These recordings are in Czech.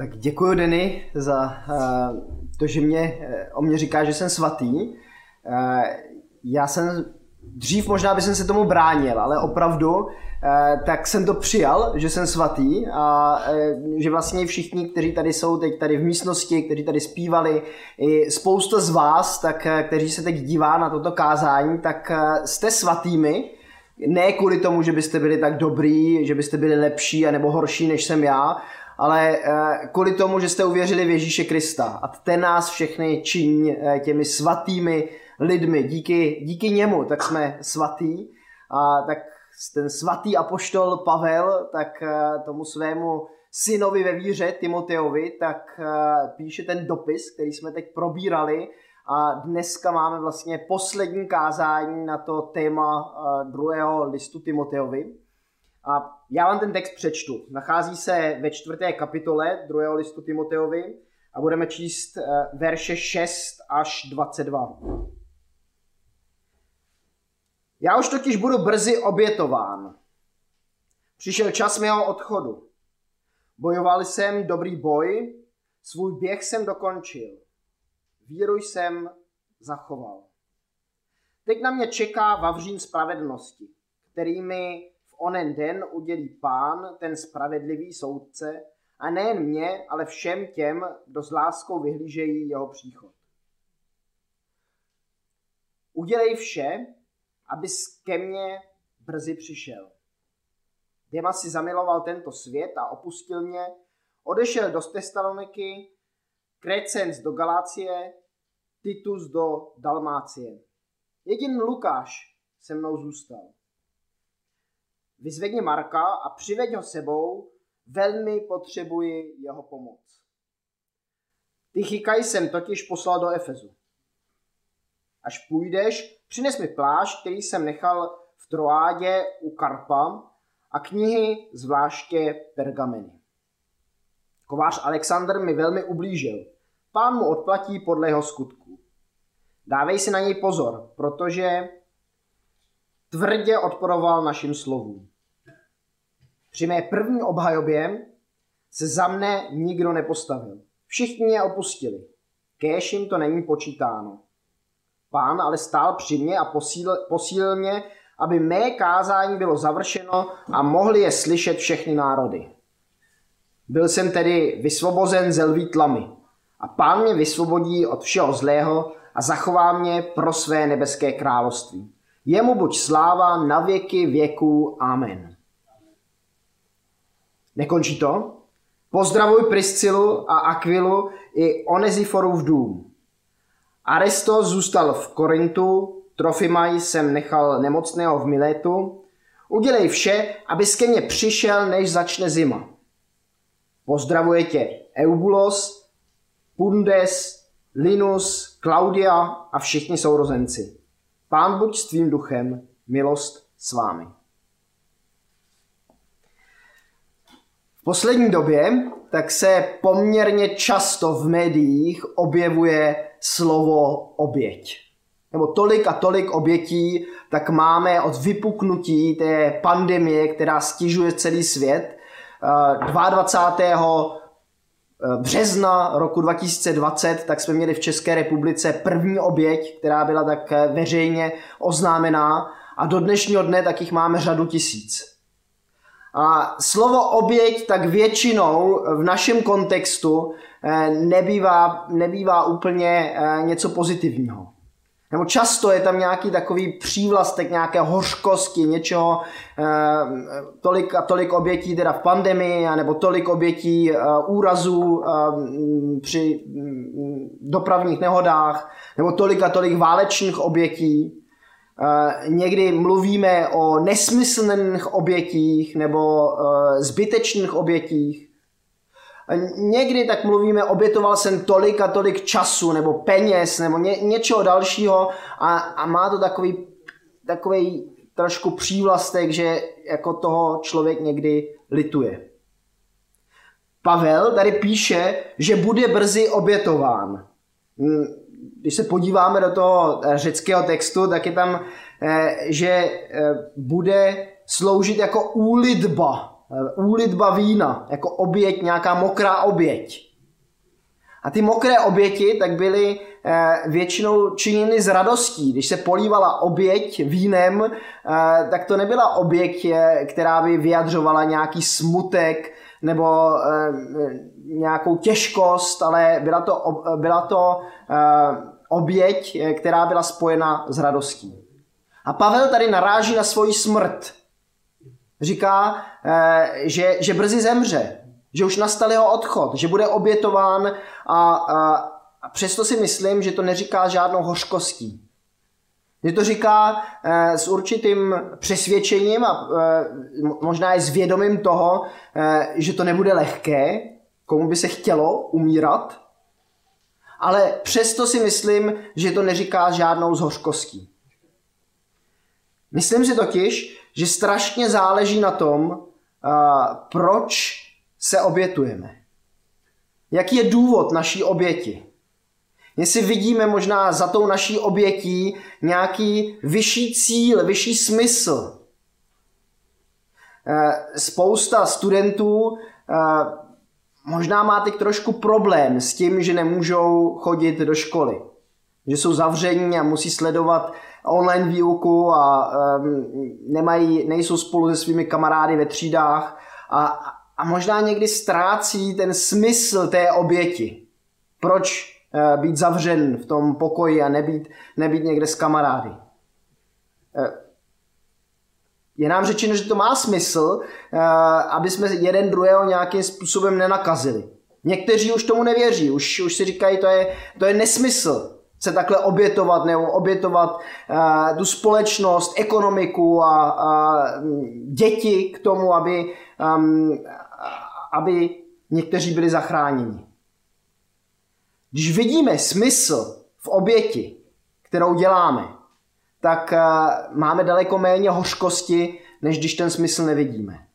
Tak děkuji Denny za uh, to, že mě, uh, o mě říká, že jsem svatý. Uh, já jsem dřív možná by jsem se tomu bránil, ale opravdu tak jsem to přijal, že jsem svatý a že vlastně všichni, kteří tady jsou teď tady v místnosti, kteří tady zpívali, i spousta z vás, tak, kteří se teď dívá na toto kázání, tak jste svatými, ne kvůli tomu, že byste byli tak dobrý, že byste byli lepší nebo horší, než jsem já, ale eh, kvůli tomu, že jste uvěřili v Ježíše Krista. A ten nás všechny činí eh, těmi svatými lidmi. Díky, díky němu tak jsme svatý. A tak ten svatý apoštol Pavel, tak eh, tomu svému synovi ve víře Timoteovi, tak píše ten dopis, který jsme teď probírali a dneska máme vlastně poslední kázání na to téma druhého listu Timoteovi. A já vám ten text přečtu. Nachází se ve čtvrté kapitole druhého listu Timoteovi a budeme číst eh, verše 6 až 22. Já už totiž budu brzy obětován. Přišel čas mého odchodu. Bojoval jsem dobrý boj, svůj běh jsem dokončil. Víru jsem zachoval. Teď na mě čeká vavřín spravedlnosti, kterými onen den udělí pán, ten spravedlivý soudce, a nejen mě, ale všem těm, kdo s láskou vyhlížejí jeho příchod. Udělej vše, abys ke mně brzy přišel. Dema si zamiloval tento svět a opustil mě, odešel do Testaloniky, Krecens do Galácie, Titus do Dalmácie. Jediný Lukáš se mnou zůstal. Vyzvedni Marka a přiveď ho sebou, velmi potřebuji jeho pomoc. Tychikaj jsem totiž poslal do Efezu. Až půjdeš, přines mi plášť, který jsem nechal v Troádě u Karpa a knihy, zvláště pergameny. Kovář Alexander mi velmi ublížil. Pán mu odplatí podle jeho skutků. Dávej si na něj pozor, protože tvrdě odporoval našim slovům. Při mé první obhajobě se za mne nikdo nepostavil. Všichni mě opustili. Kéž jim to není počítáno. Pán ale stál při mě a posílil, posílil mě, aby mé kázání bylo završeno a mohli je slyšet všechny národy. Byl jsem tedy vysvobozen ze lví tlamy a pán mě vysvobodí od všeho zlého a zachová mě pro své nebeské království. Jemu buď sláva na věky věků. Amen. Nekončí to? Pozdravuj Priscilu a Aquilu i Oneziforův dům. Aristos zůstal v Korintu, Trofimaj jsem nechal nemocného v Miletu. Udělej vše, aby ke mně přišel, než začne zima. Pozdravuje tě Eubulos, Pundes, Linus, Claudia a všichni sourozenci. Pán buď s tvým duchem, milost s vámi. V poslední době tak se poměrně často v médiích objevuje slovo oběť. Nebo tolik a tolik obětí, tak máme od vypuknutí té pandemie, která stižuje celý svět. 22. Eh, eh, března roku 2020, tak jsme měli v České republice první oběť, která byla tak veřejně oznámená a do dnešního dne tak jich máme řadu tisíc. A slovo oběť tak většinou v našem kontextu eh, nebývá, nebývá úplně eh, něco pozitivního. Nebo často je tam nějaký takový přívlastek nějaké hořkosti, něčeho, eh, tolik a tolik obětí teda v pandemii, nebo tolik obětí úrazů při mm, dopravních nehodách, nebo tolik a tolik válečných obětí. Někdy mluvíme o nesmyslných obětích nebo zbytečných obětích. Někdy tak mluvíme, obětoval jsem tolik a tolik času nebo peněz nebo ně, něčeho dalšího a, a má to takový, takový trošku přívlastek, že jako toho člověk někdy lituje. Pavel tady píše, že bude brzy obětován když se podíváme do toho eh, řeckého textu, tak je tam, eh, že eh, bude sloužit jako úlitba úlitba vína, jako oběť, nějaká mokrá oběť. A ty mokré oběti tak byly většinou činěny z radostí. Když se polívala oběť vínem, tak to nebyla oběť, která by vyjadřovala nějaký smutek nebo nějakou těžkost, ale byla to, byla to oběť, která byla spojena s radostí. A Pavel tady naráží na svoji smrt. Říká, eh, že, že brzy zemře, že už nastal jeho odchod, že bude obětován a, a, a přesto si myslím, že to neříká žádnou hořkostí. Že to říká e, s určitým přesvědčením a e, možná i s vědomím toho, e, že to nebude lehké, komu by se chtělo umírat, ale přesto si myslím, že to neříká žádnou z hořkostí. Myslím si totiž, že strašně záleží na tom, proč se obětujeme. Jaký je důvod naší oběti? Jestli vidíme možná za tou naší obětí nějaký vyšší cíl, vyšší smysl. Spousta studentů možná má teď trošku problém s tím, že nemůžou chodit do školy. Že jsou zavření a musí sledovat online výuku a um, nemají, nejsou spolu se svými kamarády ve třídách a, a možná někdy ztrácí ten smysl té oběti. Proč být zavřen v tom pokoji a nebýt, nebýt někde s kamarády? Uh, je nám řečeno, že to má smysl, uh, aby jsme jeden druhého nějakým způsobem nenakazili. Někteří už tomu nevěří, už, už si říkají, to je, to je nesmysl se takhle obětovat nebo obětovat uh, tu společnost, ekonomiku a, a děti k tomu, aby, um, aby někteří byli zachráněni. Když vidíme smysl v oběti, kterou děláme, tak uh, máme daleko méně hořkosti, než když ten smysl nevidíme.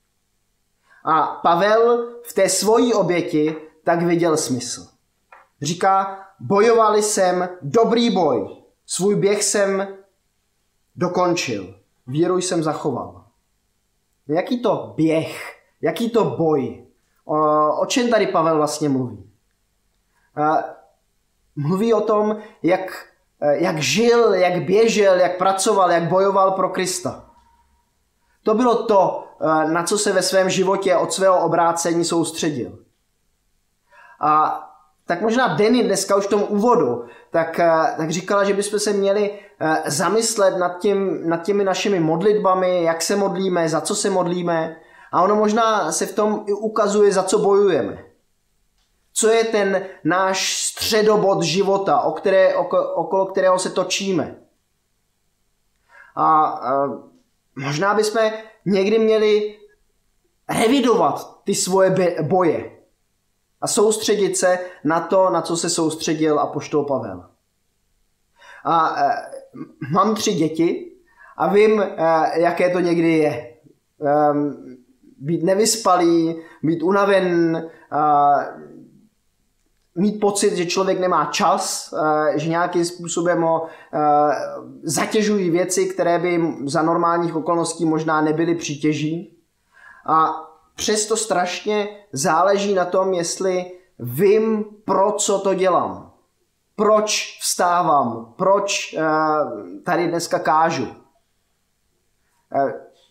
A Pavel v té svojí oběti tak viděl smysl. Říká, bojovali jsem dobrý boj, svůj běh jsem dokončil, víru jsem zachoval. Jaký to běh, jaký to boj? O, o čem tady Pavel vlastně mluví? Mluví o tom, jak, jak žil, jak běžel, jak pracoval, jak bojoval pro Krista. To bylo to, na co se ve svém životě od svého obrácení soustředil. A tak možná Denny dneska už v tom úvodu, tak, eh, tak říkala, že bychom se měli eh, zamyslet nad, tím, nad těmi našimi modlitbami, jak se modlíme, za co se modlíme. A ono možná se v tom i ukazuje, za co bojujeme. Co je ten náš středobod života, o které, okolo kterého se točíme. A, a možná bychom někdy měli revidovat ty svoje boje a soustředit se na to, na co se soustředil apoštol Pavel. A e, mám tři děti a vím, e, jaké to někdy je. E, být nevyspalý, být unaven, e, mít pocit, že člověk nemá čas, e, že nějakým způsobem ho e, zatěžují věci, které by za normálních okolností možná nebyly přítěží. A přesto strašně záleží na tom, jestli vím, pro co to dělám. Proč vstávám, proč uh, tady dneska kážu.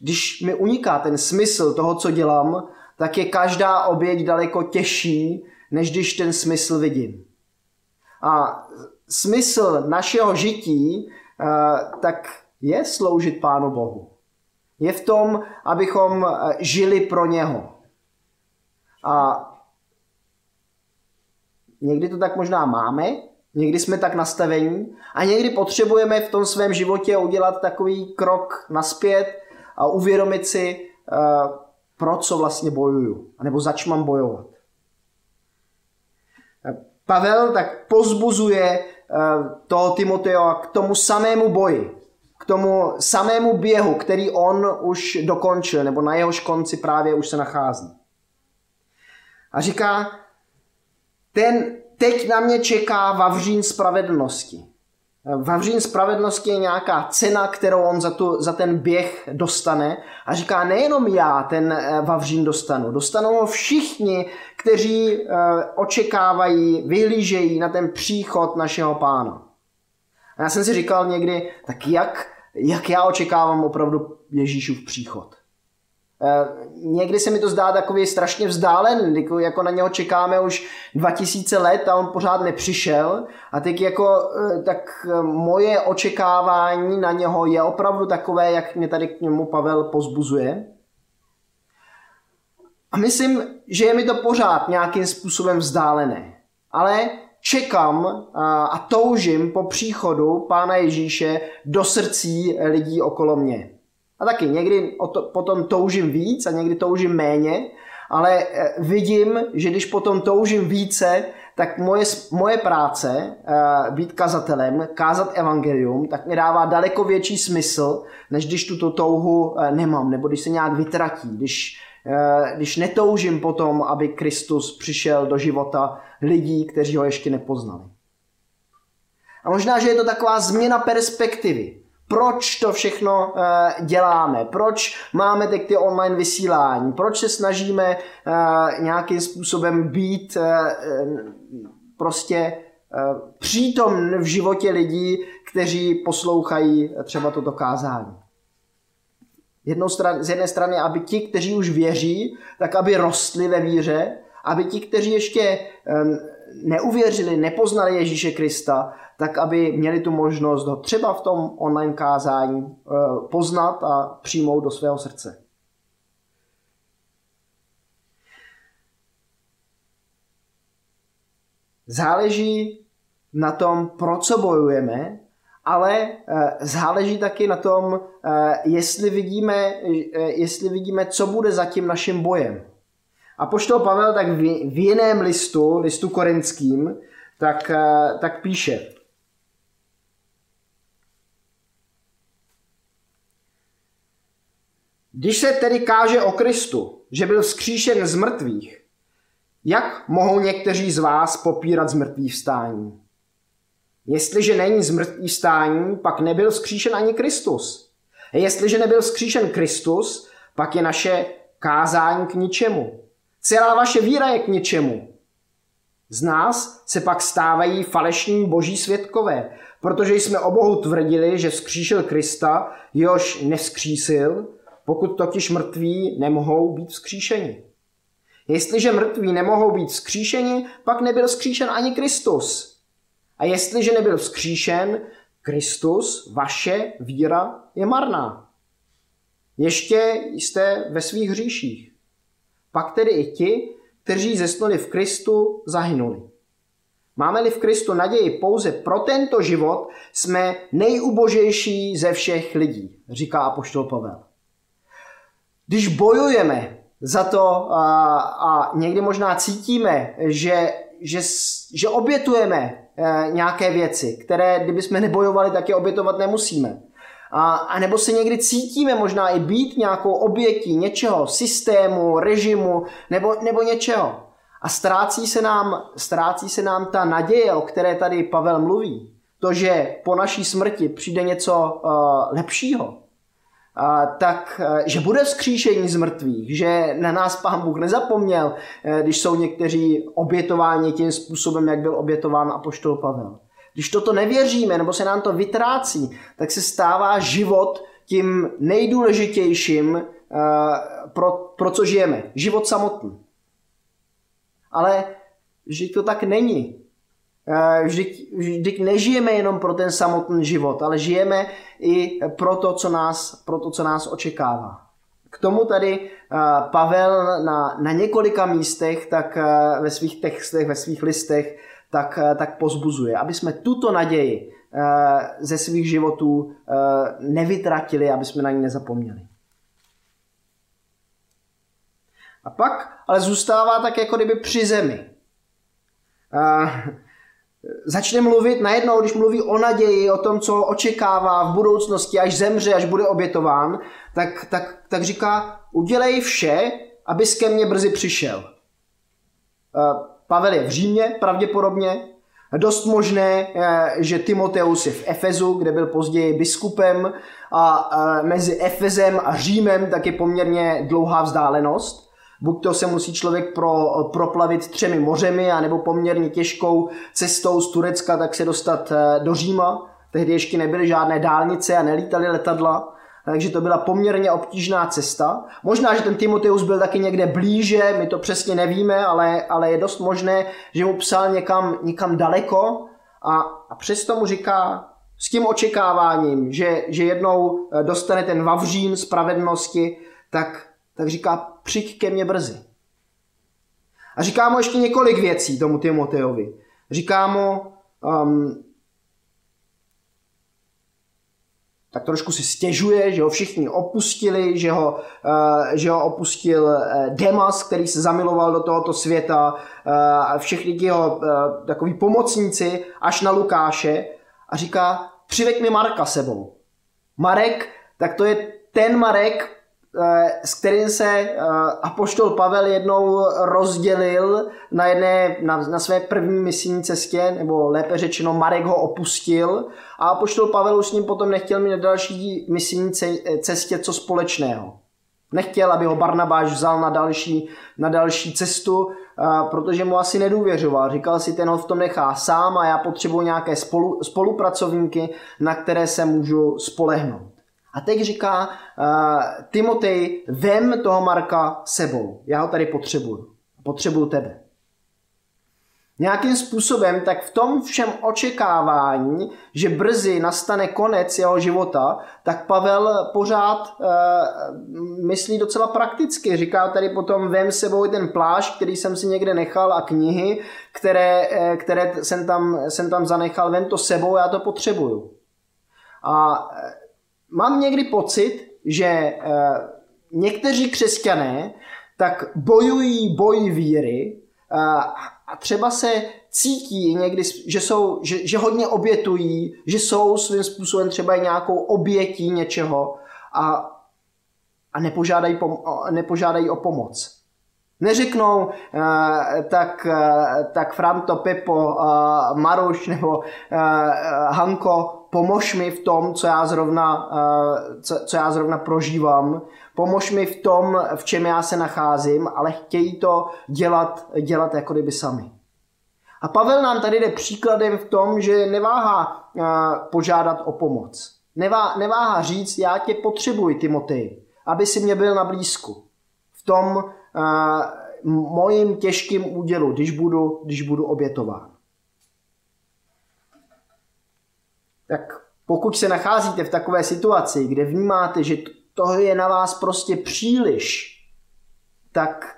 Když mi uniká ten smysl toho, co dělám, tak je každá oběť daleko těžší, než když ten smysl vidím. A smysl našeho žití uh, tak je sloužit Pánu Bohu. Je v tom, abychom eh, žili pro něho. A někdy to tak možná máme, někdy jsme tak nastavení a někdy potřebujeme v tom svém životě udělat takový krok naspět a uvědomit si, eh, pro co vlastně bojuju, anebo zač mám bojovat. Pavel tak pozbuzuje eh, toho Timoteo k tomu samému boji k tomu samému běhu, který on už dokončil, nebo na jehož konci právě už se nachází. A říká, ten teď na mě čeká vavřín spravedlnosti, Vavřín spravedlnosti je nějaká cena, kterou on za, tu, za ten běh dostane. A říká, nejenom já ten eh, Vavřín dostanu, dostanou ho všichni, kteří eh, očekávají, vyhlížejí na ten příchod našeho pána. A já jsem si říkal někdy, tak jak, jak já očekávám opravdu Ježíšův příchod? Eh, někdy se mi to zdá takový strašně vzdálen, jako, jako na něho čekáme už 2000 let a on pořád nepřišel. A teď jako, eh, tak eh, moje očekávání na něho je opravdu takové, jak mě tady k němu Pavel pozbuzuje. A myslím, že je mi to pořád nějakým způsobem vzdálené. Ale čekám a toužím po příchodu Pána Ježíše do srdcí lidí okolo mě. A taky někdy o to, potom toužím víc a někdy toužím méně, ale eh, vidím, že když potom toužím více, tak moje, moje práce, eh, být kazatelem, kázat evangelium, tak mi dává daleko větší smysl, než když tuto touhu eh, nemám, nebo když se nějak vytratí, když, když netoužím potom, aby Kristus přišel do života lidí, kteří ho ještě nepoznali. A možná, že je to taková změna perspektivy proč to všechno eh, děláme, proč máme teď ty online vysílání, proč se snažíme eh, nějakým způsobem být eh, prostě přítom v životě lidí, kteří poslouchají třeba toto kázání. Jednou stran, z jedné strany, aby ti, kteří už věří, tak aby rostli ve víře, aby ti, kteří ještě neuvěřili, nepoznali Ježíše Krista, tak aby měli tu možnost ho třeba v tom online kázání eh, poznat a přijmout do svého srdce. Záleží na tom, pro co bojujeme, ale eh, záleží taky na tom, eh, jestli vidíme, jestli vidíme, co bude za tím naším bojem. A poštol Pavel tak v jiném listu, listu korinským, tak, tak píše, Když se tedy káže o Kristu, že byl vzkříšen z mrtvých, jak mohou někteří z vás popírat z mrtvých vstání? Jestliže není z mrtvých vstání, pak nebyl vzkříšen ani Kristus. Jestliže nebyl vzkříšen Kristus, pak je naše kázání k ničemu. Celá vaše víra je k ničemu. Z nás se pak stávají falešní boží svědkové, protože jsme o Bohu tvrdili, že vzkříšil Krista, jož nevzkřísil, pokud totiž mrtví nemohou být vzkříšeni. Jestliže mrtví nemohou být vzkříšeni, pak nebyl vzkříšen ani Kristus. A jestliže nebyl vzkříšen Kristus, vaše víra je marná. Ještě jste ve svých hříších. Pak tedy i ti, kteří zesnuli v Kristu, zahynuli. Máme-li v Kristu naději pouze pro tento život, jsme nejubožejší ze všech lidí, říká apoštol Pavel. Když bojujeme za to a, a někdy možná cítíme, že, že, že obětujeme e, nějaké věci, které kdybychom nebojovali, tak je obětovat nemusíme. A, a nebo se někdy cítíme možná i být nějakou obětí něčeho, systému, režimu nebo, nebo něčeho. A ztrácí se, nám, ztrácí se nám ta naděje, o které tady Pavel mluví. To, že po naší smrti přijde něco uh, lepšího tak že bude vzkříšení z mrtvých, že na nás pán Bůh nezapomněl, e, když jsou někteří obětováni tím způsobem, jak byl obětován apoštol Pavel. Když toto nevěříme, nebo se nám to vytrácí, tak se stává život tím nejdůležitějším, e, pro, pro co žijeme. Život samotný. Ale že to tak není. Eh, vždyť, vždyť nežijeme jenom pro ten samotný život, ale žijeme i pro to, co nás, pro to, co nás očekává. K tomu tady eh, Pavel na, na několika místech, tak eh, ve svých textech, ve svých listech, tak, tak pozbuzuje, aby jsme tuto naději ze svých životů nevytratili, aby jsme na ní nezapomněli. A pak ale zůstává tak jako kdyby při zemi začne mluvit najednou, když mluví o naději, o tom, co očekává v budoucnosti, až zemře, až bude obětován, tak, tak, tak říká, udělej vše, abys ke mně brzy přišel. Eh, Pavel je v Římě pravděpodobně, Dost možné, eh, že Timoteus je v Efezu, kde byl později biskupem a mezi Efezem a Římem tak je poměrně dlouhá vzdálenost. Buď to se musí člověk pro, proplavit třemi mořemi, anebo poměrně těžkou cestou z Turecka tak se dostat eh, do Říma. Tehdy ještě nebyly žádné dálnice a nelítaly letadla, takže to byla poměrně obtížná cesta. Možná, že ten Timoteus byl taky někde blíže, my to přesně nevíme, ale, ale je dost možné, že mu psal někam, někam daleko a, a přesto mu říká s tím očekáváním, že, že jednou eh, dostane ten vavřín spravedlnosti, tak, tak říká, přijď ke mně brzy. A říká mu ještě několik věcí tomu Timoteovi. Říká mu, um, tak trošku si stěžuje, že ho všichni opustili, že ho, uh, že ho opustil uh, Demas, který se zamiloval do tohoto světa, uh, všichni jeho takový pomocníci, až na Lukáše a říká, přiveď mi Marka sebou. Marek, tak to je ten Marek, Eh, s kterým se eh, apoštol Pavel jednou rozdělil na, jedné, na, na své první misijní cestě, nebo lépe řečeno Marek ho opustil a apoštol Pavel už s ním potom nechtěl mít na další misijní cestě co společného. Nechtěl, aby ho Barnabáš vzal na další, na další cestu, eh, protože mu asi nedůvěřoval. Říkal si, ten ho v tom nechá sám a já potřebuji nějaké spolu, spolupracovníky, na které se můžu spolehnout. A teď říká uh, Timotej, vem toho Marka sebou. Já ho tady potřebuju. Potřebuju tebe. Nějakým způsobem, tak v tom všem očekávání, že brzy nastane konec jeho života, tak Pavel pořád uh, myslí docela prakticky. Říká tady potom, vem sebou ten plášť, který jsem si někde nechal a knihy, které, uh, které jsem, tam, jsem tam zanechal, vem to sebou, já to potřebuju. A mám někdy pocit, že eh, někteří křesťané tak bojují boj víry eh, a třeba se cítí někdy, že, jsou, že, že hodně obětují, že jsou svým způsobem třeba i nějakou obětí něčeho a, a nepožádají, pom, nepožádají o pomoc. Neřeknou uh, tak, uh, tak Franto, Pepo, uh, Maruš nebo uh, Hanko, pomož mi v tom, co já zrovna, uh, co, já zrovna prožívám, pomož mi v tom, v čem já se nacházím, ale chtějí to dělat, dělat jako kdyby sami. A Pavel nám tady jde příkladem v tom, že neváhá uh, požádat o pomoc. Nevá, neváhá říct, já tě potřebuji, Timotej, aby si mě byl na blízku. V tom, mojím těžkým údělu, když budu, když budu obětován. Tak pokud se nacházíte v takové situaci, kde vnímáte, že to je na vás prostě příliš, tak,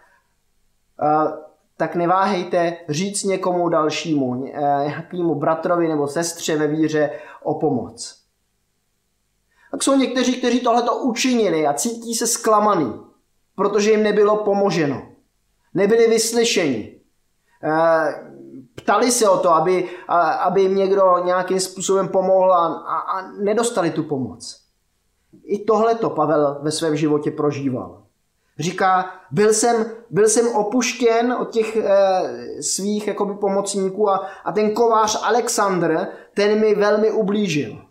tak neváhejte říct někomu dalšímu, nějakému bratrovi nebo sestře ve víře o pomoc. Tak jsou někteří, kteří tohleto učinili a cítí se zklamaný protože jim nebylo pomoženo. Nebyli vyslyšeni. Eh, ptali se o to, aby, aby jim někdo nějakým způsobem pomohl a, a nedostali tu pomoc. I tohle to Pavel ve svém životě prožíval. Říká, byl jsem, byl jsem opuštěn od těch e, svých jakoby, pomocníků a, a ten kovář Alexandr, ten mi velmi ublížil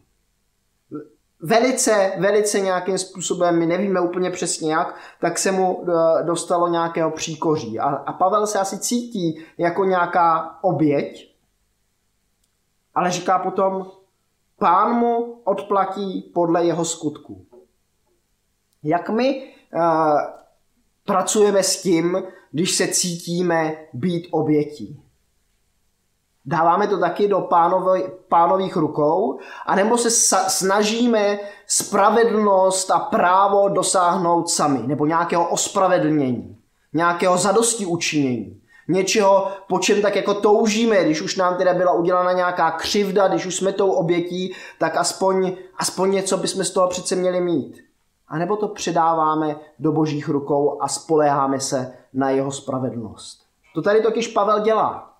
velice, velice nějakým způsobem, my nevíme úplně přesně jak, tak se mu eh, dostalo nějakého příkoří. A, a Pavel se asi cítí jako nějaká oběť, ale říká potom, pán mu odplatí podle jeho skutku. Jak my uh, pracujeme s tím, když se cítíme být obětí? Dáváme to taky do pánovi, pánových rukou, anebo se snažíme spravedlnost a právo dosáhnout sami, nebo nějakého ospravedlnění, nějakého zadosti učinění. Něčeho, po čem tak jako toužíme, když už nám teda byla udělána nějaká křivda, když už jsme tou obětí, tak aspoň, aspoň něco bychom z toho přece měli mít. A nebo to předáváme do božích rukou a spoléháme se na jeho spravedlnost. To tady totiž Pavel dělá.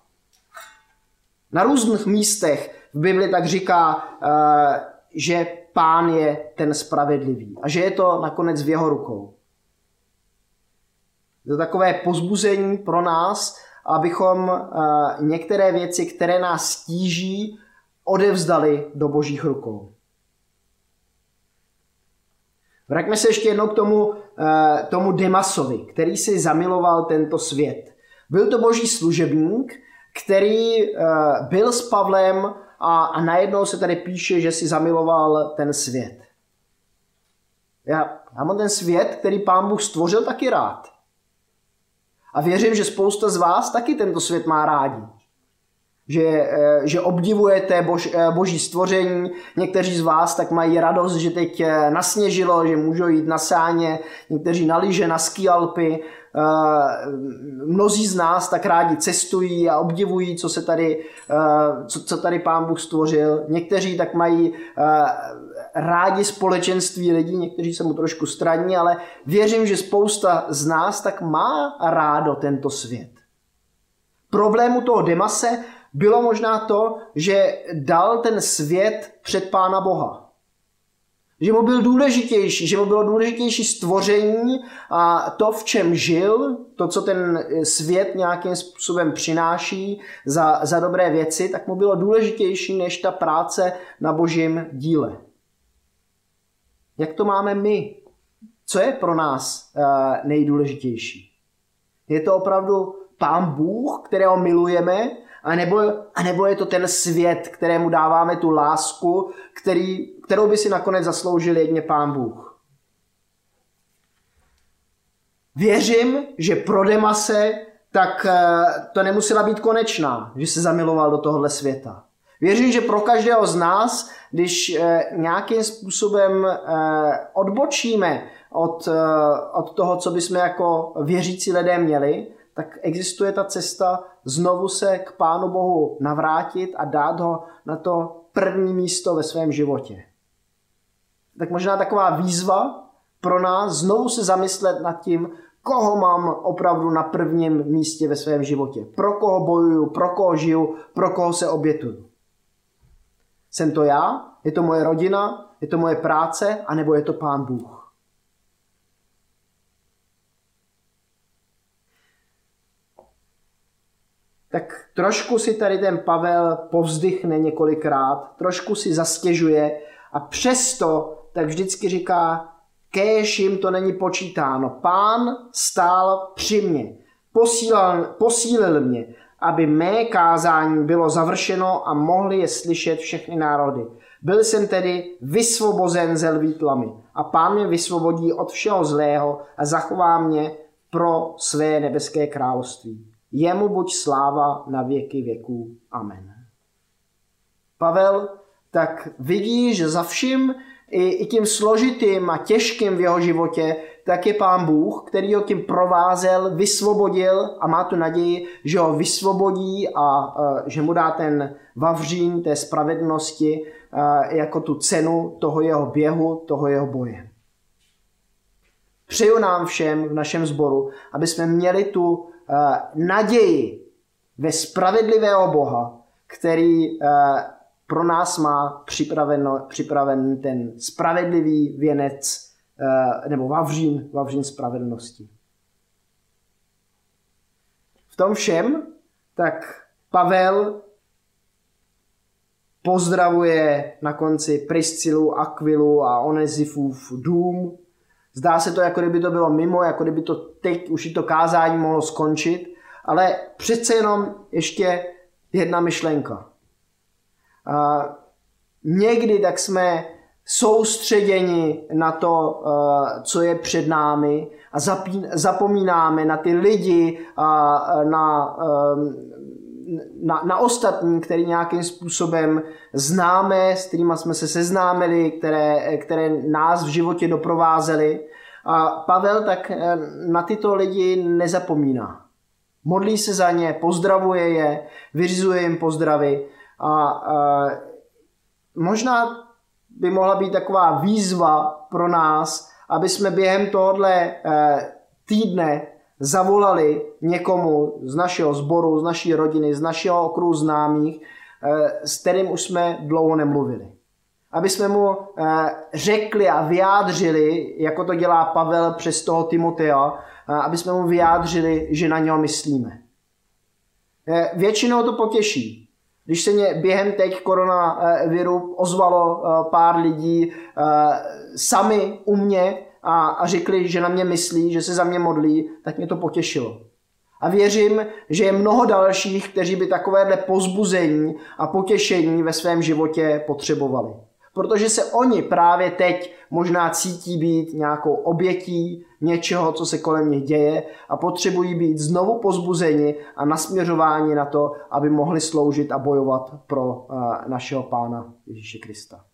Na různých místech v Bibli tak říká, eh, že pán je ten spravedlivý a že je to nakonec v jeho rukou. Je to takové pozbuzení pro nás, abychom některé věci, které nás stíží, odevzdali do božích rukou. Vraťme se ještě jednou k tomu, tomu Demasovi, který si zamiloval tento svět. Byl to boží služebník, který byl s Pavlem a, a najednou se tady píše, že si zamiloval ten svět. Já, já mám ten svět, který pán Bůh stvořil taky rád. A věřím, že spousta z vás taky tento svět má rádi. Že, eh, že obdivujete bož, eh, boží stvoření. Někteří z vás tak mají radost, že teď eh, nasněžilo, že můžou jít na sáně, někteří na lyže, na skialpy. Mnozí z nás tak rádi cestují a obdivují, co se tady, co, co tady pán Bůh stvořil. Někteří tak mají rádi společenství lidí, někteří se mu trošku straní, ale věřím, že spousta z nás tak má rádo tento svět. Problému toho Demase bylo možná to, že dal ten svět před Pána Boha. Že mu byl důležitější, že mu bylo důležitější stvoření a to, v čem žil, to, co ten svět nějakým způsobem přináší za, za dobré věci, tak mu bylo důležitější než ta práce na božím díle. Jak to máme my? Co je pro nás uh, nejdůležitější? Je to opravdu Pán Bůh, kterého milujeme, anebo, anebo je to ten svět, kterému dáváme tu lásku, který, kterou by si nakonec zasloužil jedně Pán Bůh? Věřím, že pro Demase tak uh, to nemusela být konečná, že se zamiloval do tohohle světa. Věřím, že pro každého z nás, když eh, nějakým způsobem eh, odbočíme od, eh, od toho, co bychom jako věřící lidé měli, tak existuje ta cesta znovu se k Pánu Bohu navrátit a dát ho na to první místo ve svém životě. Tak možná taková výzva pro nás znovu se zamyslet nad tím, koho mám opravdu na prvním místě ve svém životě. Pro koho bojuju, pro koho žiju, pro koho se obětuju. Jsem to já? Je to moje rodina? Je to moje práce? A nebo je to Pán Bůh? Tak trošku si tady ten Pavel povzdychne několikrát, trošku si zastěžuje a přesto tak vždycky říká, kéž jim to není počítáno. Pán stál při mě, posílal, posílil mě aby mé kázání bylo završeno a mohli je slyšet všechny národy. Byl jsem tedy vysvobozen ze lví tlamy a pán mě vysvobodí od všeho zlého a zachová mě pro své nebeské království. Jemu buď sláva na věky věků. Amen. Pavel tak vidí, že za vším i, i tím složitým a těžkým v jeho životě tak je pán Bůh, který ho tím provázel, vysvobodil a má tu naději, že ho vysvobodí a že mu dá ten vavřín té spravedlnosti jako tu cenu toho jeho běhu, toho jeho boje. Přeju nám všem v našem sboru, aby jsme měli tu naději ve spravedlivého Boha, který pro nás má připraven ten spravedlivý věnec Eh, nebo Vavřín, Vavřín spravedlnosti. V tom všem tak Pavel pozdravuje na konci Priscilu, Aquilu a Onezifův dům. Zdá se to, jako kdyby to bylo mimo, jako kdyby to teď už i to kázání mohlo skončit, ale přece jenom ještě jedna myšlenka. A někdy tak jsme soustředěni na to, co je před námi a zapomínáme na ty lidi a na, na, na ostatní, který nějakým způsobem známe, s kterými jsme se seznámili, které, které nás v životě doprovázely. A Pavel tak eh, na tyto lidi nezapomíná. Modlí se za ně, pozdravuje je, vyřizuje jim pozdravy a, a možná by mohla být taková výzva pro nás, aby jsme během tohohle eh, týdne zavolali někomu z našeho sboru, z naší rodiny, z našeho okruhu známých, eh, s kterým už jsme dlouho nemluvili. Aby jsme mu eh, řekli a vyjádřili, jako to dělá Pavel přes toho Timotea, aby jsme mu vyjádřili, že na něho myslíme. Eh, většinou to potěší. Když se mě během teď koronaviru ozvalo eh, pár lidí sami u mě a, a řekli, že na mě myslí, že se za mě modlí, tak mě to potěšilo. A věřím, že je mnoho dalších, kteří by takovéhle pozbuzení a potěšení ve svém životě potřebovali. Protože se oni právě teď možná cítí být nějakou obětí něčeho, co se kolem nich děje a potřebují být znovu pozbuzeni a nasměřováni na to, aby mohli sloužit a bojovat pro eh, našeho Pána Ježíše Krista.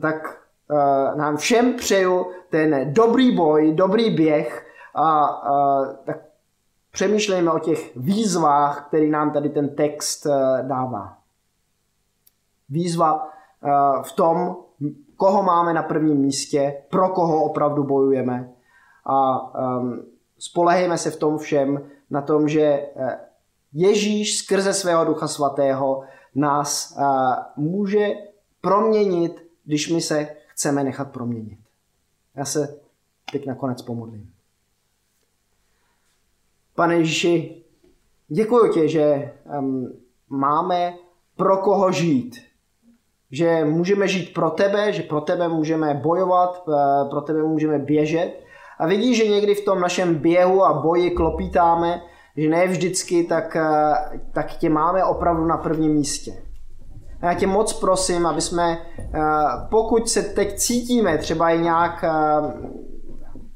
Tak uh, nám všem přeju ten dobrý boj, dobrý běh a uh, tak přemýšlejme o těch výzvách, který nám tady ten text dává. Výzva uh, v tom, koho máme na prvním místě, pro koho opravdu bojujeme a um, spolehejme se v tom všem na tom, že Ježíš skrze svého Ducha Svatého nás uh, může proměnit, když my se chceme nechat proměnit. Já se teď nakonec pomodlím. Pane Ježíši, děkuji tě, že um, máme pro koho žít. Že můžeme žít pro tebe, že pro tebe můžeme bojovat, eh, pro tebe můžeme běžet. A vidíš, že někdy v tom našem běhu a boji klopítáme, že ne vždycky, tak, eh, tak tě máme opravdu na prvním místě. A já tě moc prosím, aby jsme, eh, pokud se teď cítíme třeba i nějak,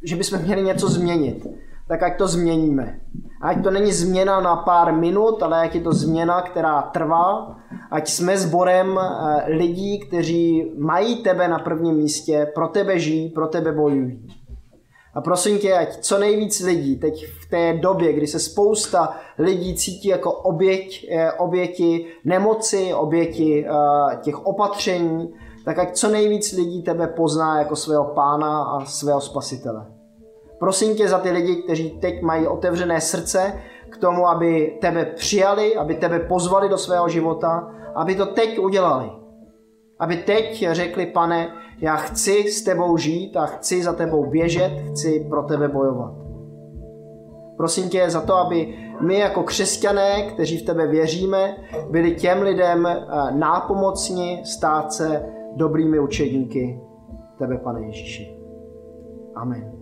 že bychom měli něco změnit, tak ať to změníme. Ať to není změna na pár minut, ale ať je to změna, která trvá. Ať jsme sborem eh, lidí, kteří mají tebe na prvním místě, pro tebe žijí, pro tebe bojují. A prosím tě, ať co nejvíc lidí teď v té době, kdy se spousta lidí cítí jako oběť, eh, oběti nemoci, oběti eh, těch opatření, tak ať co nejvíc lidí tebe pozná jako svého pána a svého spasitele. Prosím tě za ty lidi, kteří teď mají otevřené srdce k tomu, aby tebe přijali, aby tebe pozvali do svého života, aby to teď udělali. Aby teď řekli, pane, já chci s tebou žít a chci za tebou běžet, chci pro tebe bojovat. Prosím tě za to, aby my jako křesťané, kteří v tebe věříme, byli těm lidem eh, nápomocni stát se dobrými učedníky tebe, pane Ježíši. Amen.